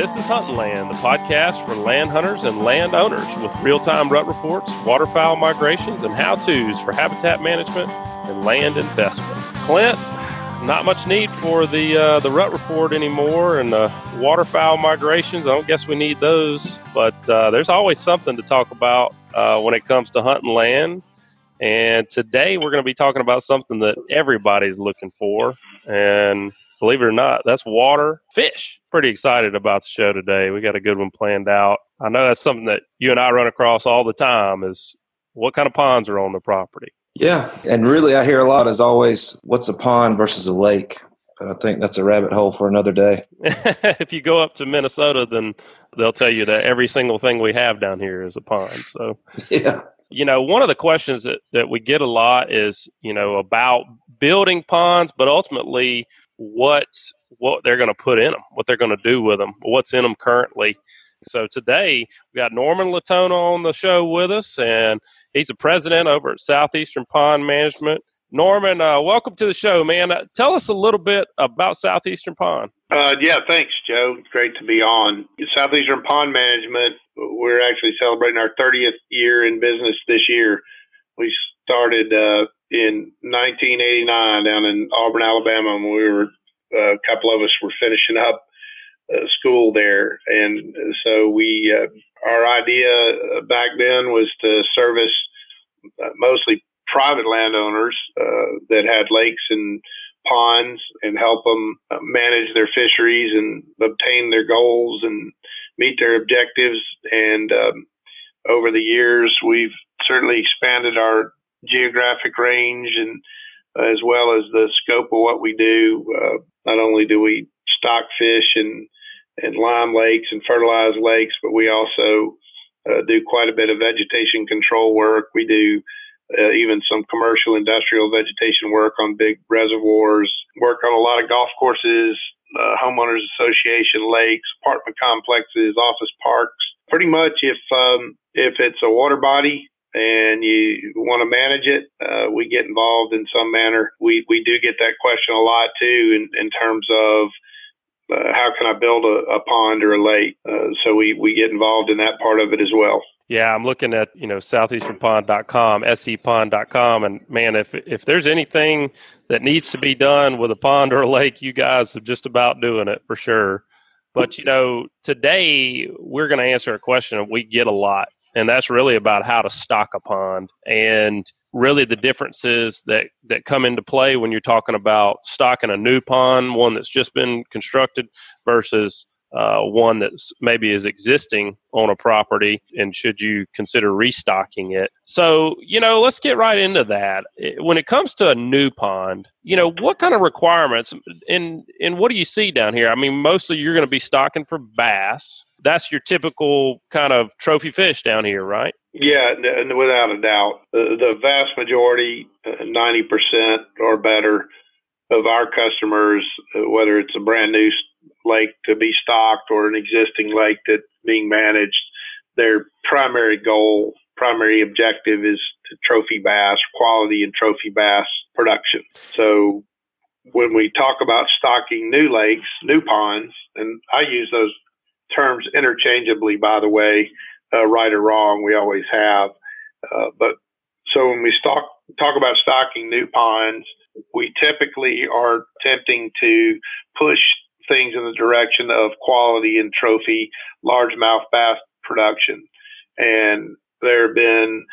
This is Hunting Land, the podcast for land hunters and landowners with real time rut reports, waterfowl migrations, and how to's for habitat management and land investment. Clint, not much need for the uh, the rut report anymore, and the waterfowl migrations. I don't guess we need those, but uh, there's always something to talk about uh, when it comes to hunting land. And today we're going to be talking about something that everybody's looking for, and believe it or not, that's water fish. Pretty excited about the show today. We got a good one planned out. I know that's something that you and I run across all the time is what kind of ponds are on the property. Yeah, and really I hear a lot is always what's a pond versus a lake. But I think that's a rabbit hole for another day. if you go up to Minnesota, then they'll tell you that every single thing we have down here is a pond. So, yeah. You know, one of the questions that, that we get a lot is, you know, about building ponds, but ultimately what what they're going to put in them, what they're going to do with them, what's in them currently. So today we got Norman Latona on the show with us, and he's the president over at Southeastern Pond Management. Norman, uh, welcome to the show, man. Uh, tell us a little bit about Southeastern Pond. Uh, yeah, thanks, Joe. Great to be on. Southeastern Pond Management, we're actually celebrating our 30th year in business this year. We started uh, in 1989 down in Auburn, Alabama, when we were a couple of us were finishing up uh, school there, and so we uh, our idea back then was to service uh, mostly private landowners uh, that had lakes and ponds and help them uh, manage their fisheries and obtain their goals and meet their objectives. And um, over the years, we've certainly expanded our geographic range and as well as the scope of what we do. Uh, not only do we stock fish and and lime lakes and fertilize lakes, but we also uh, do quite a bit of vegetation control work. We do uh, even some commercial industrial vegetation work on big reservoirs, work on a lot of golf courses, uh, homeowners association lakes, apartment complexes, office parks. Pretty much if um, if it's a water body and you want to manage it, uh, we get involved in some manner. We we do get that question a lot too, in, in terms of uh, how can I build a, a pond or a lake. Uh, so we we get involved in that part of it as well. Yeah, I'm looking at you know southeasternpond.com, sepond.com, and man, if if there's anything that needs to be done with a pond or a lake, you guys are just about doing it for sure. But you know, today we're going to answer a question we get a lot and that's really about how to stock a pond. And really the differences that that come into play when you're talking about stocking a new pond one that's just been constructed versus uh, one that maybe is existing on a property and should you consider restocking it. So you know let's get right into that. When it comes to a new pond you know what kind of requirements and and what do you see down here? I mean mostly you're going to be stocking for bass that's your typical kind of trophy fish down here, right? Yeah, without a doubt. The, the vast majority, uh, 90% or better, of our customers, uh, whether it's a brand new lake to be stocked or an existing lake that's being managed, their primary goal, primary objective is to trophy bass, quality and trophy bass production. So when we talk about stocking new lakes, new ponds, and I use those terms interchangeably, by the way, uh, right or wrong. We always have. Uh, but so when we stock, talk about stocking new ponds, we typically are attempting to push things in the direction of quality and trophy largemouth bass production. And there have been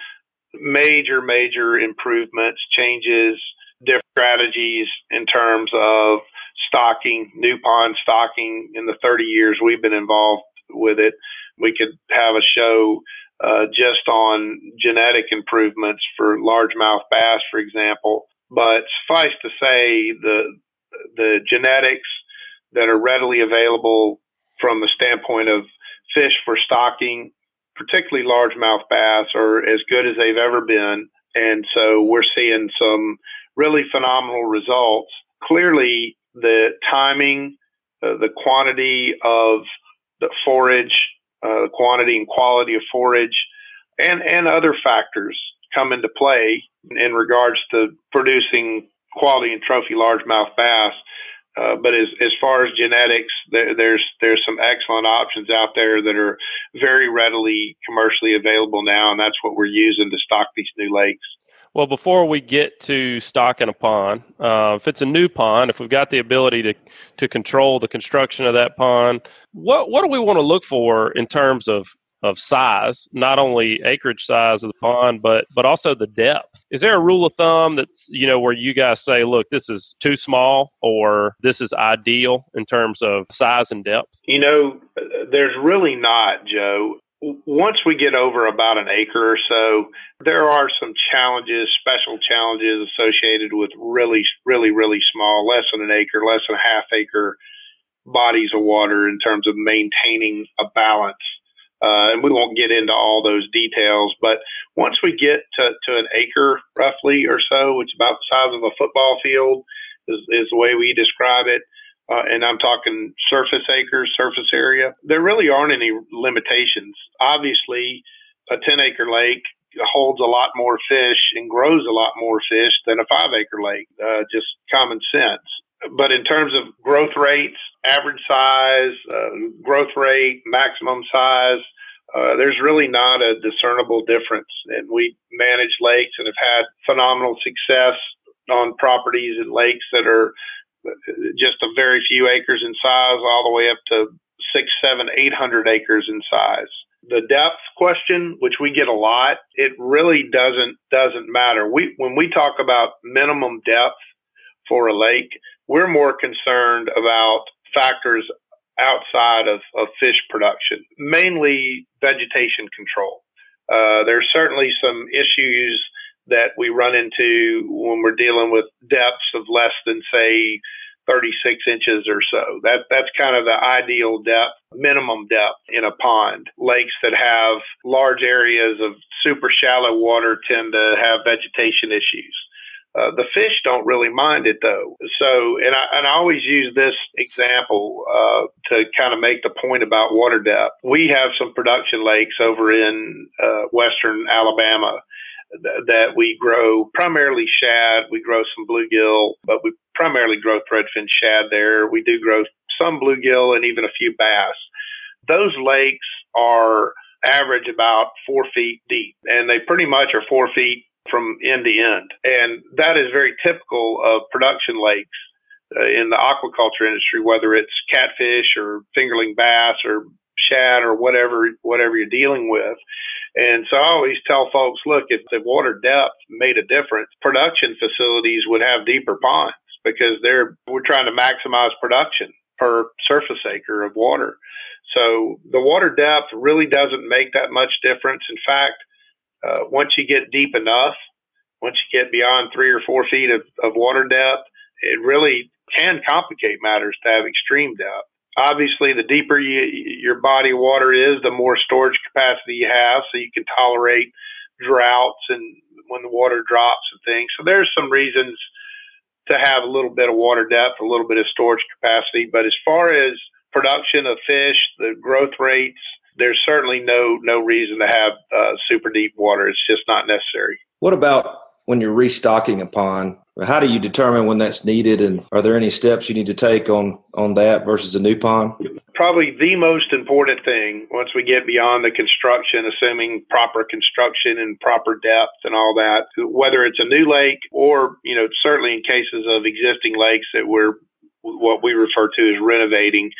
major, major improvements, changes, different strategies in terms of stocking, new pond stocking in the 30 years we've been involved with it. We could have a show uh, just on genetic improvements for largemouth bass, for example. But suffice to say, the the genetics that are readily available from the standpoint of fish for stocking, particularly largemouth bass, are as good as they've ever been. And so we're seeing some really phenomenal results. Clearly, the timing, uh, the quantity of the forage, uh, the quantity and quality of forage, and, and other factors come into play in regards to producing quality and trophy largemouth bass. Uh, but as as far as genetics, there, there's there's some excellent options out there that are very readily commercially available now, and that's what we're using to stock these new lakes. Well, before we get to stocking a pond, uh, if it's a new pond, if we've got the ability to to control the construction of that pond, what what do we want to look for in terms of of size, not only acreage size of the pond, but but also the depth. Is there a rule of thumb that's you know where you guys say, look, this is too small, or this is ideal in terms of size and depth? You know, there's really not, Joe. Once we get over about an acre or so, there are some challenges, special challenges associated with really, really, really small, less than an acre, less than a half acre bodies of water in terms of maintaining a balance uh, and we won't get into all those details, but once we get to, to an acre roughly or so, which is about the size of a football field, is, is the way we describe it. Uh, and I'm talking surface acres, surface area. There really aren't any limitations. Obviously, a 10 acre lake holds a lot more fish and grows a lot more fish than a five acre lake, uh, just common sense. But in terms of growth rates, average size, uh, growth rate, maximum size, uh, there's really not a discernible difference. And we manage lakes and have had phenomenal success on properties and lakes that are just a very few acres in size, all the way up to six, seven, eight hundred acres in size. The depth question, which we get a lot, it really doesn't doesn't matter. We when we talk about minimum depth for a lake, we're more concerned about factors outside of, of fish production, mainly vegetation control. Uh, there's certainly some issues that we run into when we're dealing with depths of less than, say, 36 inches or so. That that's kind of the ideal depth, minimum depth in a pond. Lakes that have large areas of super shallow water tend to have vegetation issues. Uh, the fish don't really mind it though. So, and I, and I always use this example uh, to kind of make the point about water depth. We have some production lakes over in uh, western Alabama th- that we grow primarily shad. We grow some bluegill, but we primarily grow threadfin shad there. We do grow some bluegill and even a few bass. Those lakes are average about four feet deep, and they pretty much are four feet from end to end. And that is very typical of production lakes uh, in the aquaculture industry, whether it's catfish or fingerling bass or shad or whatever whatever you're dealing with. And so I always tell folks, look, if the water depth made a difference, production facilities would have deeper ponds because they're we're trying to maximize production per surface acre of water. So the water depth really doesn't make that much difference. In fact, uh, once you get deep enough, once you get beyond three or four feet of, of water depth, it really can complicate matters to have extreme depth. Obviously, the deeper you, your body water is, the more storage capacity you have, so you can tolerate droughts and when the water drops and things. So there's some reasons to have a little bit of water depth, a little bit of storage capacity. But as far as production of fish, the growth rates, there's certainly no no reason to have uh, super deep water. It's just not necessary. What about when you're restocking a pond? How do you determine when that's needed, and are there any steps you need to take on on that versus a new pond? Probably the most important thing once we get beyond the construction, assuming proper construction and proper depth and all that, whether it's a new lake or you know certainly in cases of existing lakes that we're what we refer to as renovating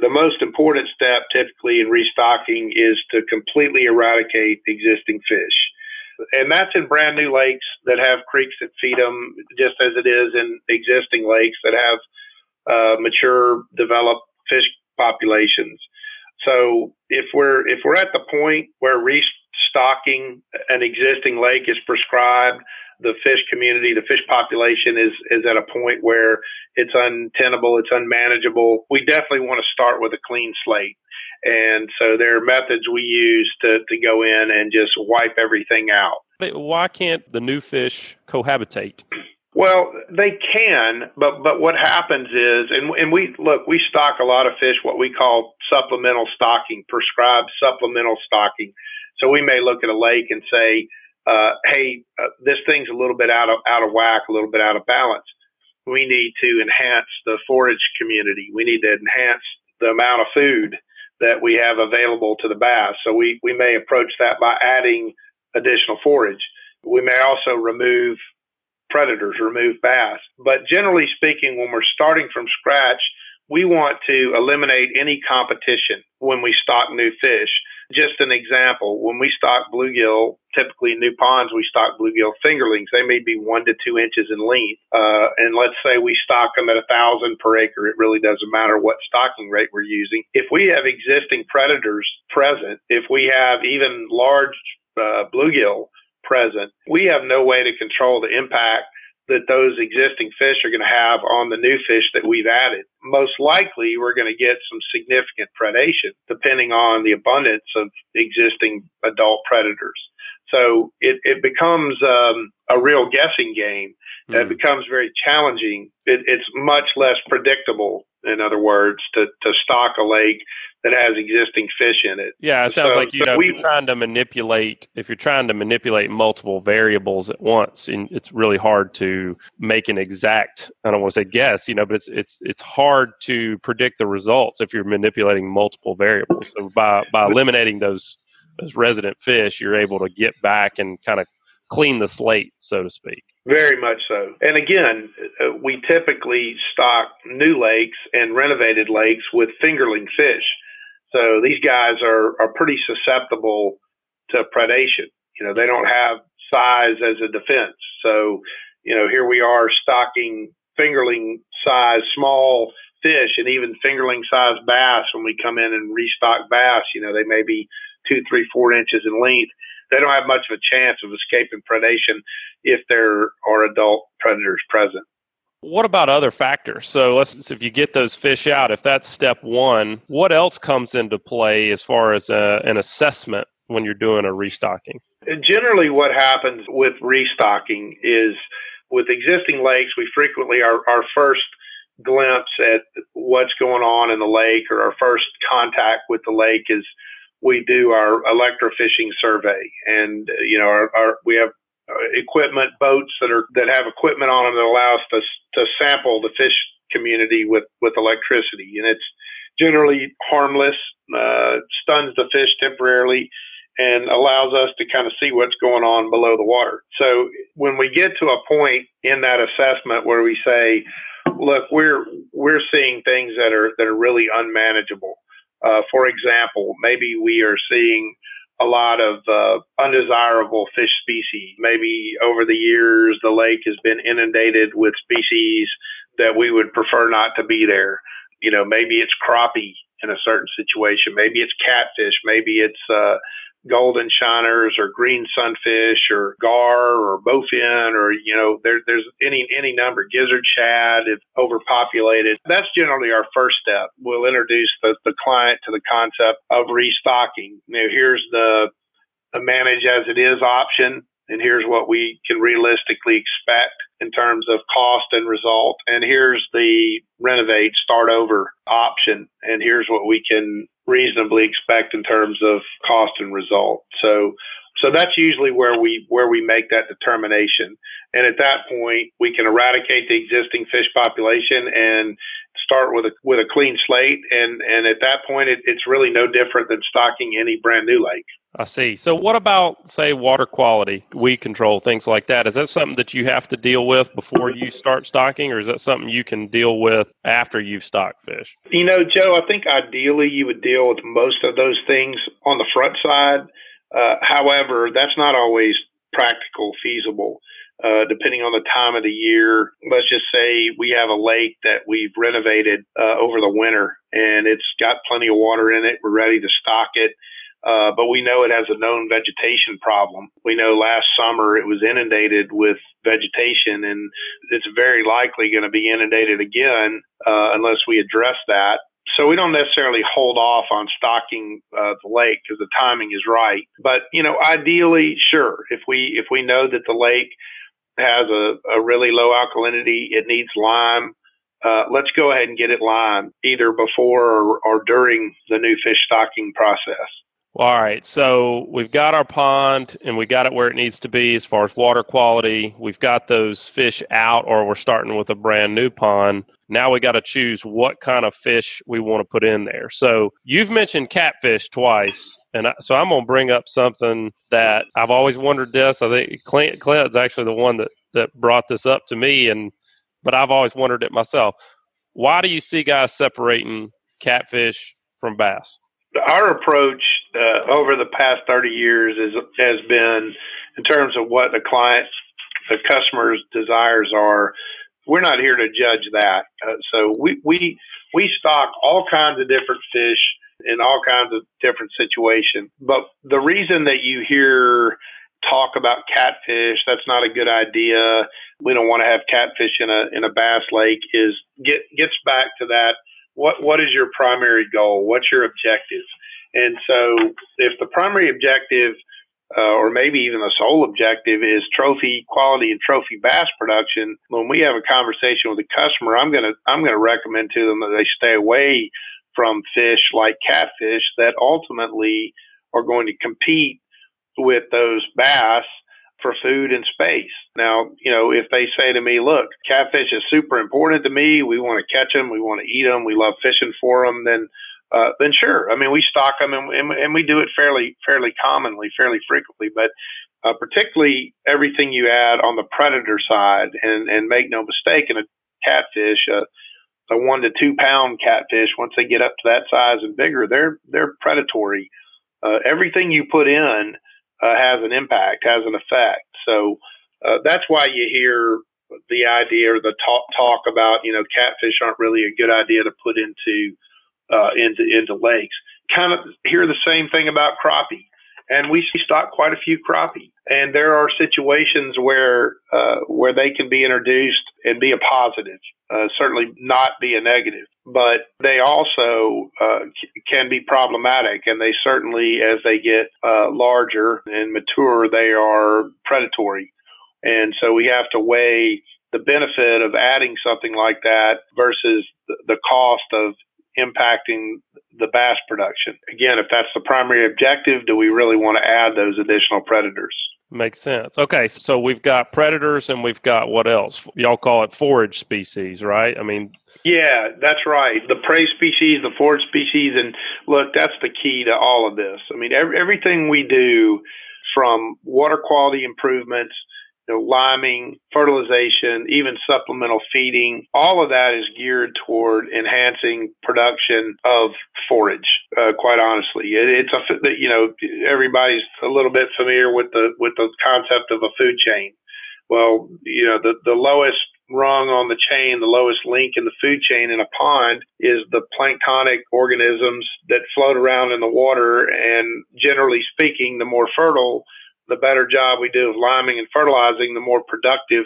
the most important step typically in restocking is to completely eradicate existing fish. And that's in brand new lakes that have creeks that feed them, just as it is in existing lakes that have uh, mature, developed fish populations. So if we're if we're at the point where restocking an existing lake is prescribed, the fish community, the fish population is is at a point where it's untenable, it's unmanageable. We definitely want to start with a clean slate. And so there are methods we use to, to go in and just wipe everything out. But why can't the new fish cohabitate? Well, they can, but but what happens is, and and we look, we stock a lot of fish, what we call supplemental stocking, prescribed supplemental stocking. So we may look at a lake and say, uh, hey, uh, this thing's a little bit out of out of whack, a little bit out of balance. we need to enhance the forage community. We need to enhance the amount of food that we have available to the bass. So we, we may approach that by adding additional forage. We may also remove predators, remove bass. But generally speaking, when we're starting from scratch, we want to eliminate any competition when we stock new fish. Just an example, when we stock bluegill, typically new ponds, we stock bluegill fingerlings. They may be one to two inches in length. Uh, and let's say we stock them at a thousand per acre. It really doesn't matter what stocking rate we're using. If we have existing predators present, if we have even large uh, bluegill present, we have no way to control the impact that those existing fish are going to have on the new fish that we've added. Most likely, we're going to get some significant predation depending on the abundance of existing adult predators. So it, it becomes um, a real guessing game. Mm. It becomes very challenging. It, it's much less predictable, in other words, to, to stock a lake that has existing fish in it. Yeah, it sounds so, like you so know we, you're trying to manipulate if you're trying to manipulate multiple variables at once, and it's really hard to make an exact. I don't want to say guess, you know, but it's it's it's hard to predict the results if you're manipulating multiple variables. So by by eliminating those those resident fish, you're able to get back and kind of clean the slate, so to speak. Very much so. And again, uh, we typically stock new lakes and renovated lakes with fingerling fish. So these guys are, are pretty susceptible to predation. You know, they don't have size as a defense. So, you know, here we are stocking fingerling size small fish and even fingerling size bass when we come in and restock bass, you know, they may be two, three, four inches in length. They don't have much of a chance of escaping predation if there are adult predators present. What about other factors? So let's if you get those fish out, if that's step one, what else comes into play as far as a, uh, an assessment when you're doing a restocking? Generally, what happens with restocking is with existing lakes, we frequently our, our first glimpse at what's going on in the lake or our first contact with the lake is we do our electrofishing survey and you know our, our we have uh, equipment boats that are that have equipment on them that allow us to to sample the fish community with with electricity, and it's generally harmless, uh, stuns the fish temporarily, and allows us to kind of see what's going on below the water. So when we get to a point in that assessment where we say, look, we're we're seeing things that are that are really unmanageable. Uh, for example, maybe we are seeing a lot of uh, undesirable fish species. Maybe over the years, the lake has been inundated with species that we would prefer not to be there. You know, maybe it's crappie in a certain situation. Maybe it's catfish. Maybe it's uh, golden shiners or green sunfish or gar or bowfin or you know there, there's any any number gizzard shad if overpopulated. That's generally our first step. We'll introduce the, the client to the concept of restocking. Know here's the, the manage as it is option and here's what we can realistically expect in terms of cost and result. And here's the renovate start over option and here's what we can reasonably expect in terms of cost and result. So so that's usually where we where we make that determination. And at that point, we can eradicate the existing fish population and start with a with a clean slate. And and at that point, it, it's really no different than stocking any brand new lake. I see. So, what about, say, water quality, weed control, things like that? Is that something that you have to deal with before you start stocking, or is that something you can deal with after you've stocked fish? You know, Joe, I think ideally you would deal with most of those things on the front side. Uh, however, that's not always practical, feasible. Uh, depending on the time of the year. Let's just say we have a lake that we've renovated uh, over the winter and it's got plenty of water in it. We're ready to stock it. Uh, but we know it has a known vegetation problem. We know last summer it was inundated with vegetation, and it's very likely going to be inundated again uh, unless we address that. So we don't necessarily hold off on stocking uh, the lake because the timing is right. But you know, ideally, sure, if we if we know that the lake has a, a really low alkalinity, it needs lime. Uh, let's go ahead and get it lime either before or, or during the new fish stocking process. All right. So we've got our pond and we got it where it needs to be as far as water quality. We've got those fish out, or we're starting with a brand new pond. Now we got to choose what kind of fish we want to put in there. So you've mentioned catfish twice. And so I'm going to bring up something that I've always wondered this. I think Clint, Clint's actually the one that, that brought this up to me. And, but I've always wondered it myself. Why do you see guys separating catfish from bass? Our approach uh, over the past 30 years is, has been in terms of what the client, the customer's desires are. We're not here to judge that. Uh, so we, we, we stock all kinds of different fish in all kinds of different situations. But the reason that you hear talk about catfish, that's not a good idea. We don't want to have catfish in a, in a bass lake is get, gets back to that what what is your primary goal? What's your objective? And so, if the primary objective, uh, or maybe even the sole objective, is trophy quality and trophy bass production, when we have a conversation with a customer, I'm gonna I'm gonna recommend to them that they stay away from fish like catfish that ultimately are going to compete with those bass for food and space. Now, you know, if they say to me, look, catfish is super important to me, we want to catch them, we want to eat them, we love fishing for them, then uh, then sure. I mean, we stock them and, and, and we do it fairly fairly commonly, fairly frequently. But uh, particularly everything you add on the predator side, and and make no mistake, in a catfish, uh, a one to two pound catfish, once they get up to that size and bigger, they're they're predatory. Uh, everything you put in uh, has an impact, has an effect. So uh, that's why you hear the idea or the talk talk about you know catfish aren't really a good idea to put into uh, into into lakes. Kind of hear the same thing about crappie, and we stock quite a few crappie. And there are situations where uh, where they can be introduced and be a positive, uh, certainly not be a negative. But they also uh, can be problematic, and they certainly, as they get uh, larger and mature, they are predatory. And so we have to weigh the benefit of adding something like that versus the cost of impacting the bass production. Again, if that's the primary objective, do we really want to add those additional predators? Makes sense. Okay, so we've got predators and we've got what else? Y'all call it forage species, right? I mean, yeah, that's right. The prey species, the forage species, and look, that's the key to all of this. I mean, every, everything we do from water quality improvements you know, liming, fertilization, even supplemental feeding, all of that is geared toward enhancing production of forage. Uh, quite honestly, it, it's a you know everybody's a little bit familiar with the with the concept of a food chain. Well, you know the the lowest rung on the chain, the lowest link in the food chain in a pond is the planktonic organisms that float around in the water. And generally speaking, the more fertile the better job we do of liming and fertilizing, the more productive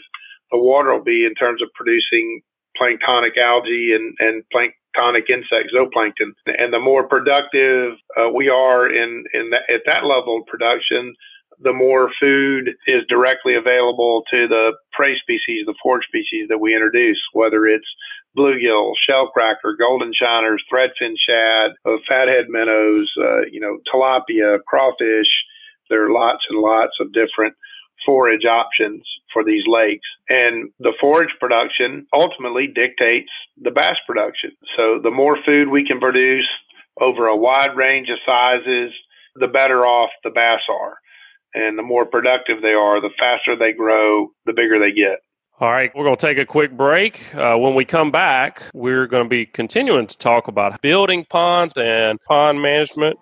the water will be in terms of producing planktonic algae and, and planktonic insect zooplankton. And the more productive uh, we are in, in the, at that level of production, the more food is directly available to the prey species, the forage species that we introduce, whether it's bluegill, shellcracker, golden shiners, threadfin shad, uh, fathead minnows, uh, you know, tilapia, crawfish, there are lots and lots of different forage options for these lakes. And the forage production ultimately dictates the bass production. So the more food we can produce over a wide range of sizes, the better off the bass are. And the more productive they are, the faster they grow, the bigger they get. All right, we're going to take a quick break. Uh, when we come back, we're going to be continuing to talk about building ponds and pond management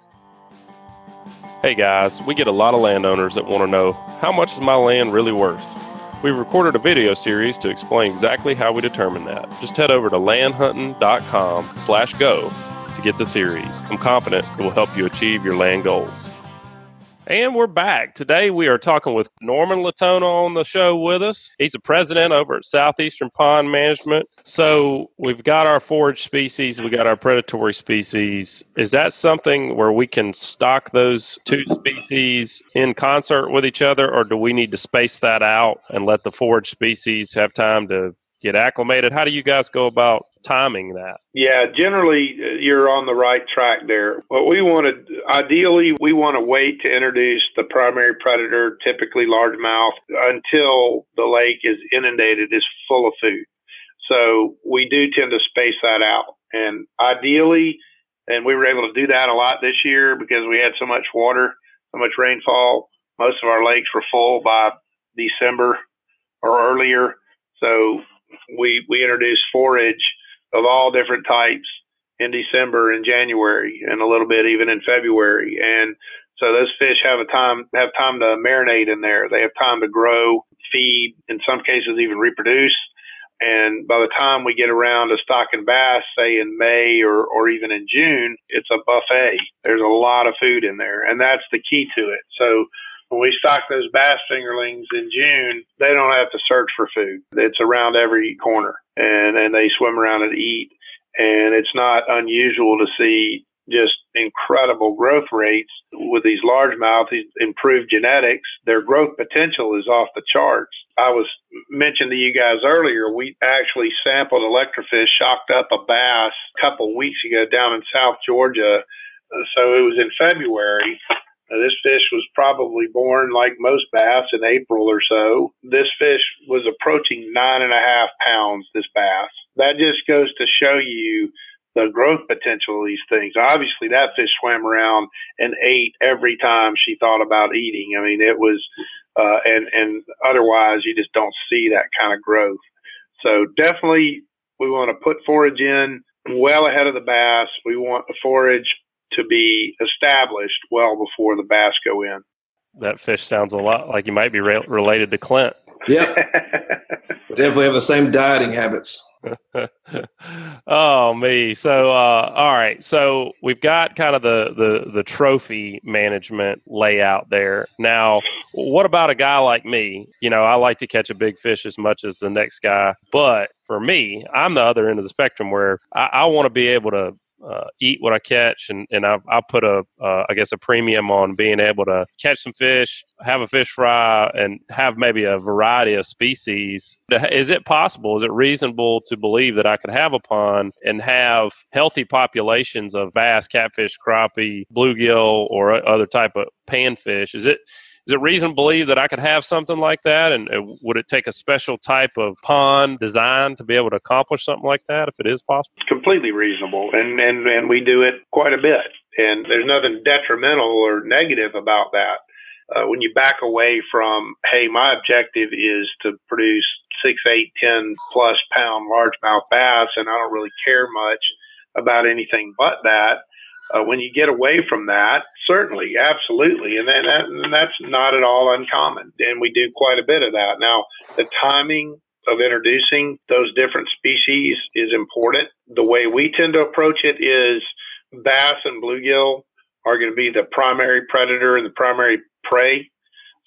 Hey guys, we get a lot of landowners that want to know how much is my land really worth? We've recorded a video series to explain exactly how we determine that. Just head over to landhuntin.com slash go to get the series. I'm confident it will help you achieve your land goals. And we're back. Today we are talking with Norman Latona on the show with us. He's the president over at Southeastern Pond Management. So we've got our forage species, we got our predatory species. Is that something where we can stock those two species in concert with each other, or do we need to space that out and let the forage species have time to get acclimated? How do you guys go about timing that? Yeah, generally uh, you're on the right track there. What we want to, ideally, we want to wait to introduce the primary predator, typically largemouth, until the lake is inundated, is full of food. So we do tend to space that out. And ideally, and we were able to do that a lot this year because we had so much water, so much rainfall. Most of our lakes were full by December or earlier. So we we introduced forage of all different types in December and January and a little bit even in February. And so those fish have a time have time to marinate in there. They have time to grow, feed, in some cases even reproduce. And by the time we get around to stocking bass, say in May or, or even in June, it's a buffet. There's a lot of food in there, and that's the key to it. So when we stock those bass fingerlings in June, they don't have to search for food. It's around every corner and, and they swim around and eat. And it's not unusual to see just incredible growth rates with these largemouth, these improved genetics. Their growth potential is off the charts. I was mentioned to you guys earlier, we actually sampled electrofish, shocked up a bass a couple weeks ago down in South Georgia. So it was in February now, this fish was probably born like most bass in April or so. This fish was approaching nine and a half pounds, this bass. That just goes to show you the growth potential of these things. Obviously, that fish swam around and ate every time she thought about eating. I mean, it was, uh, and, and otherwise, you just don't see that kind of growth. So, definitely, we want to put forage in well ahead of the bass. We want the forage to be established well before the bass go in. That fish sounds a lot like you might be re- related to Clint. Yep. Definitely have the same dieting habits. oh me so uh, all right so we've got kind of the, the the trophy management layout there now what about a guy like me you know i like to catch a big fish as much as the next guy but for me i'm the other end of the spectrum where i, I want to be able to uh, eat what I catch, and and I, I put a uh, I guess a premium on being able to catch some fish, have a fish fry, and have maybe a variety of species. Is it possible? Is it reasonable to believe that I could have a pond and have healthy populations of bass, catfish, crappie, bluegill, or other type of panfish? Is it is it reason to believe that I could have something like that? And uh, would it take a special type of pond design to be able to accomplish something like that if it is possible? Completely reasonable. And, and, and we do it quite a bit. And there's nothing detrimental or negative about that. Uh, when you back away from, hey, my objective is to produce six, eight, ten plus pound largemouth bass, and I don't really care much about anything but that uh, when you get away from that, certainly, absolutely, and, that, and that's not at all uncommon, and we do quite a bit of that. Now, the timing of introducing those different species is important. The way we tend to approach it is bass and bluegill are going to be the primary predator and the primary prey.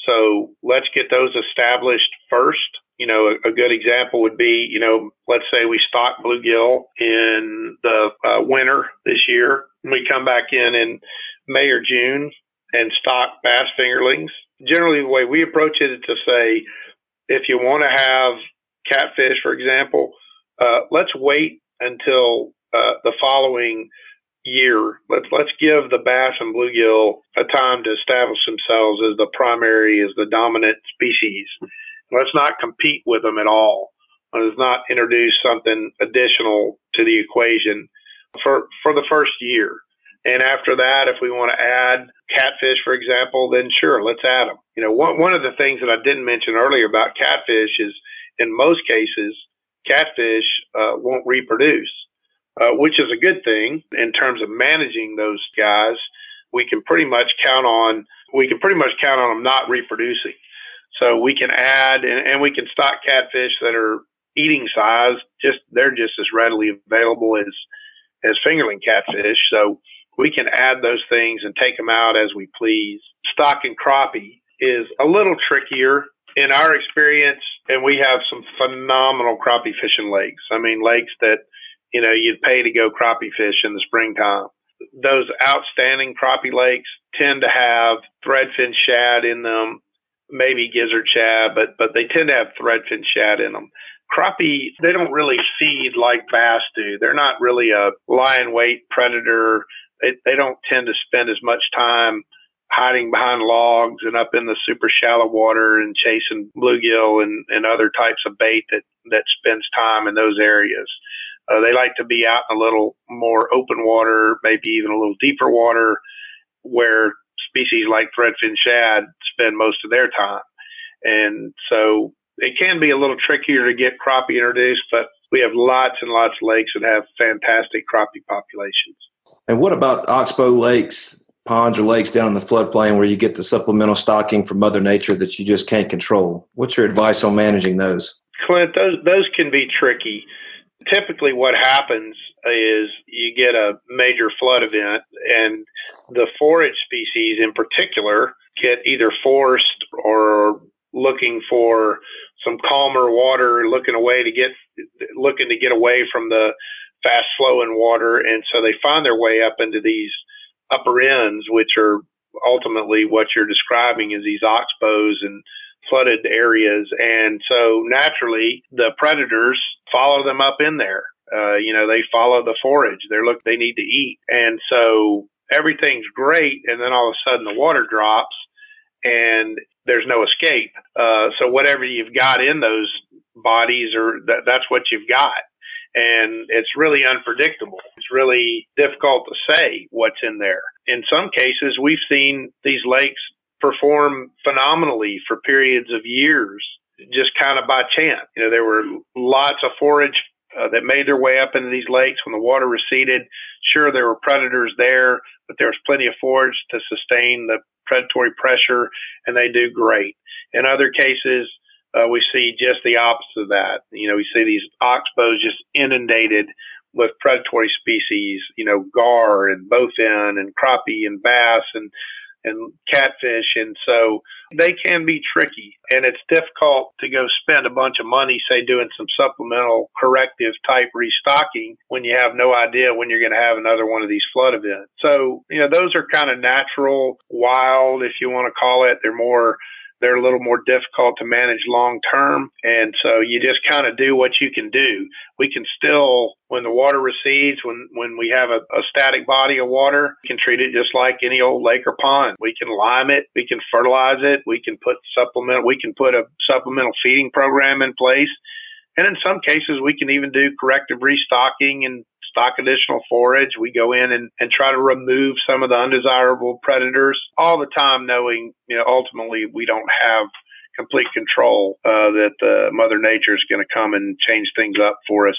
So let's get those established first. You know, a, a good example would be, you know, let's say we stock bluegill in the uh, winter this year we come back in in May or June and stock bass fingerlings. Generally, the way we approach it is to say, if you want to have catfish, for example, uh, let's wait until uh, the following year. Let's let's give the bass and bluegill a time to establish themselves as the primary, as the dominant species. Let's not compete with them at all. Let's not introduce something additional to the equation for for the first year. And after that, if we want to add catfish, for example, then sure, let's add them. You know, one one of the things that I didn't mention earlier about catfish is, in most cases, catfish uh, won't reproduce, uh, which is a good thing in terms of managing those guys. We can pretty much count on we can pretty much count on them not reproducing. So we can add and, and we can stock catfish that are eating size. Just they're just as readily available as as fingerling catfish. So we can add those things and take them out as we please. Stock and crappie is a little trickier in our experience, and we have some phenomenal crappie fishing lakes. I mean, lakes that, you know, you'd pay to go crappie fish in the springtime. Those outstanding crappie lakes tend to have threadfin shad in them, maybe gizzard shad, but, but they tend to have threadfin shad in them. Crappie they don't really feed like bass do. They're not really a lie-in-wait predator. They they don't tend to spend as much time hiding behind logs and up in the super shallow water and chasing bluegill and, and other types of bait that that spends time in those areas. Uh, they like to be out in a little more open water, maybe even a little deeper water, where species like threadfin shad spend most of their time. And so it can be a little trickier to get crappie introduced, but we have lots and lots of lakes that have fantastic crappie populations. And what about oxbow lakes, ponds, or lakes down in the floodplain where you get the supplemental stocking from Mother Nature that you just can't control? What's your advice on managing those? Clint, those those can be tricky. Typically, what happens is you get a major flood event, and the forage species in particular get either forced or looking for some calmer water, looking away to get looking to get away from the fast flowing water, and so they find their way up into these upper ends, which are ultimately what you're describing is these oxbows and flooded areas, and so naturally the predators follow them up in there. Uh, you know, they follow the forage. They're look they need to eat, and so everything's great, and then all of a sudden the water drops, and there's no escape. Uh, so whatever you've got in those bodies, or that, that's what you've got. And it's really unpredictable. It's really difficult to say what's in there. In some cases, we've seen these lakes perform phenomenally for periods of years, just kind of by chance. You know, there were lots of forage uh, that made their way up into these lakes when the water receded. Sure, there were predators there, but there was plenty of forage to sustain the predatory pressure, and they do great. In other cases, uh, we see just the opposite of that. You know, we see these oxbows just inundated with predatory species, you know, gar and bowfin and crappie and bass and and catfish. And so they can be tricky and it's difficult to go spend a bunch of money, say doing some supplemental corrective type restocking when you have no idea when you're going to have another one of these flood events. So, you know, those are kind of natural, wild, if you want to call it. They're more they're a little more difficult to manage long term. And so you just kind of do what you can do. We can still, when the water recedes, when, when we have a, a static body of water, we can treat it just like any old lake or pond. We can lime it. We can fertilize it. We can put supplement, we can put a supplemental feeding program in place. And in some cases, we can even do corrective restocking and stock additional forage. We go in and, and try to remove some of the undesirable predators all the time, knowing, you know, ultimately we don't have complete control uh, that uh, Mother Nature is going to come and change things up for us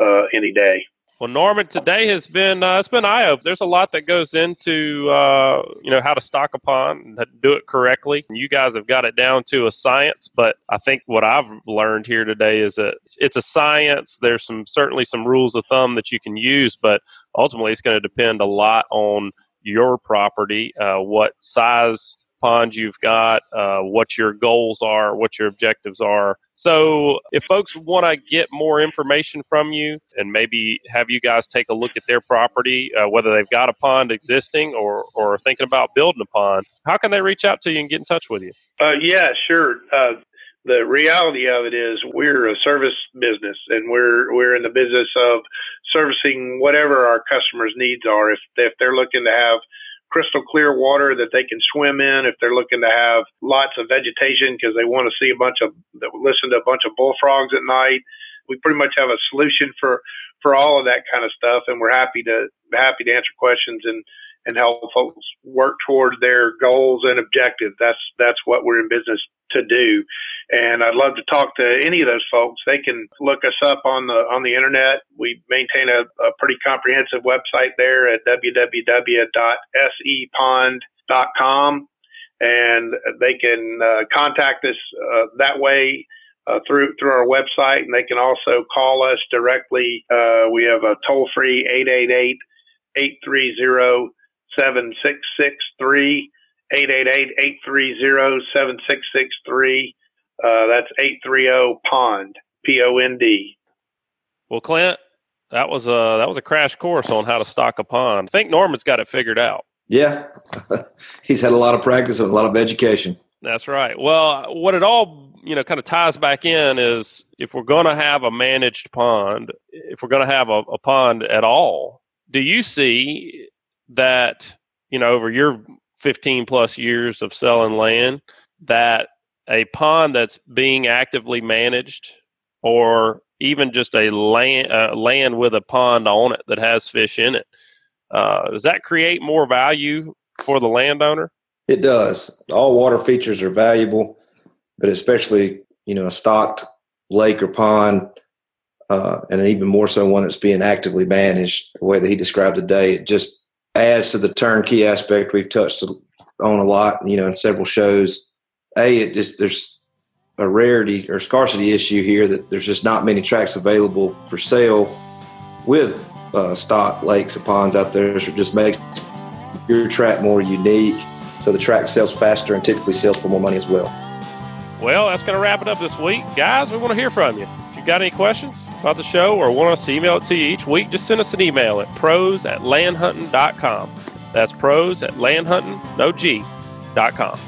uh, any day. Well, Norman, today has been uh, it's been eye opening. There's a lot that goes into uh, you know how to stock a pond and do it correctly. You guys have got it down to a science, but I think what I've learned here today is that it's a science. There's some certainly some rules of thumb that you can use, but ultimately it's going to depend a lot on your property, uh, what size pond you've got, uh, what your goals are, what your objectives are. So, if folks want to get more information from you and maybe have you guys take a look at their property, uh, whether they've got a pond existing or, or thinking about building a pond, how can they reach out to you and get in touch with you? Uh, yeah, sure. Uh, the reality of it is we're a service business and we're we're in the business of servicing whatever our customers needs are if if they're looking to have crystal clear water that they can swim in if they're looking to have lots of vegetation because they want to see a bunch of listen to a bunch of bullfrogs at night. We pretty much have a solution for for all of that kind of stuff, and we're happy to happy to answer questions and and help folks work toward their goals and objectives. That's that's what we're in business to do. And I'd love to talk to any of those folks. They can look us up on the on the internet. We maintain a, a pretty comprehensive website there at www.sepond.com, and they can uh, contact us uh, that way. Uh, through through our website, and they can also call us directly. Uh, we have a toll free 888 830 7663 888-830-7663. Uh, that's 830 POND, P-O-N-D. Well, Clint, that was a that was a crash course on how to stock a pond. I think Norman's got it figured out. Yeah, he's had a lot of practice and a lot of education. That's right. Well, what it all you know kind of ties back in is if we're going to have a managed pond, if we're going to have a, a pond at all, do you see that you know over your 15 plus years of selling land that a pond that's being actively managed or even just a land uh, land with a pond on it that has fish in it uh, does that create more value for the landowner It does. All water features are valuable, but especially you know a stocked lake or pond, uh, and even more so one that's being actively managed. The way that he described today, it just adds to the turnkey aspect we've touched on a lot. You know, in several shows. A, it just there's a rarity or scarcity issue here that there's just not many tracks available for sale with uh, stock lakes and ponds out there. So just makes your track more unique. So the track sells faster and typically sells for more money as well. Well, that's going to wrap it up this week. Guys, we want to hear from you. You've got any questions about the show or want us to email it to you each week, just send us an email at pros at landhuntin.com. That's pros at landhuntin, no G, dot com.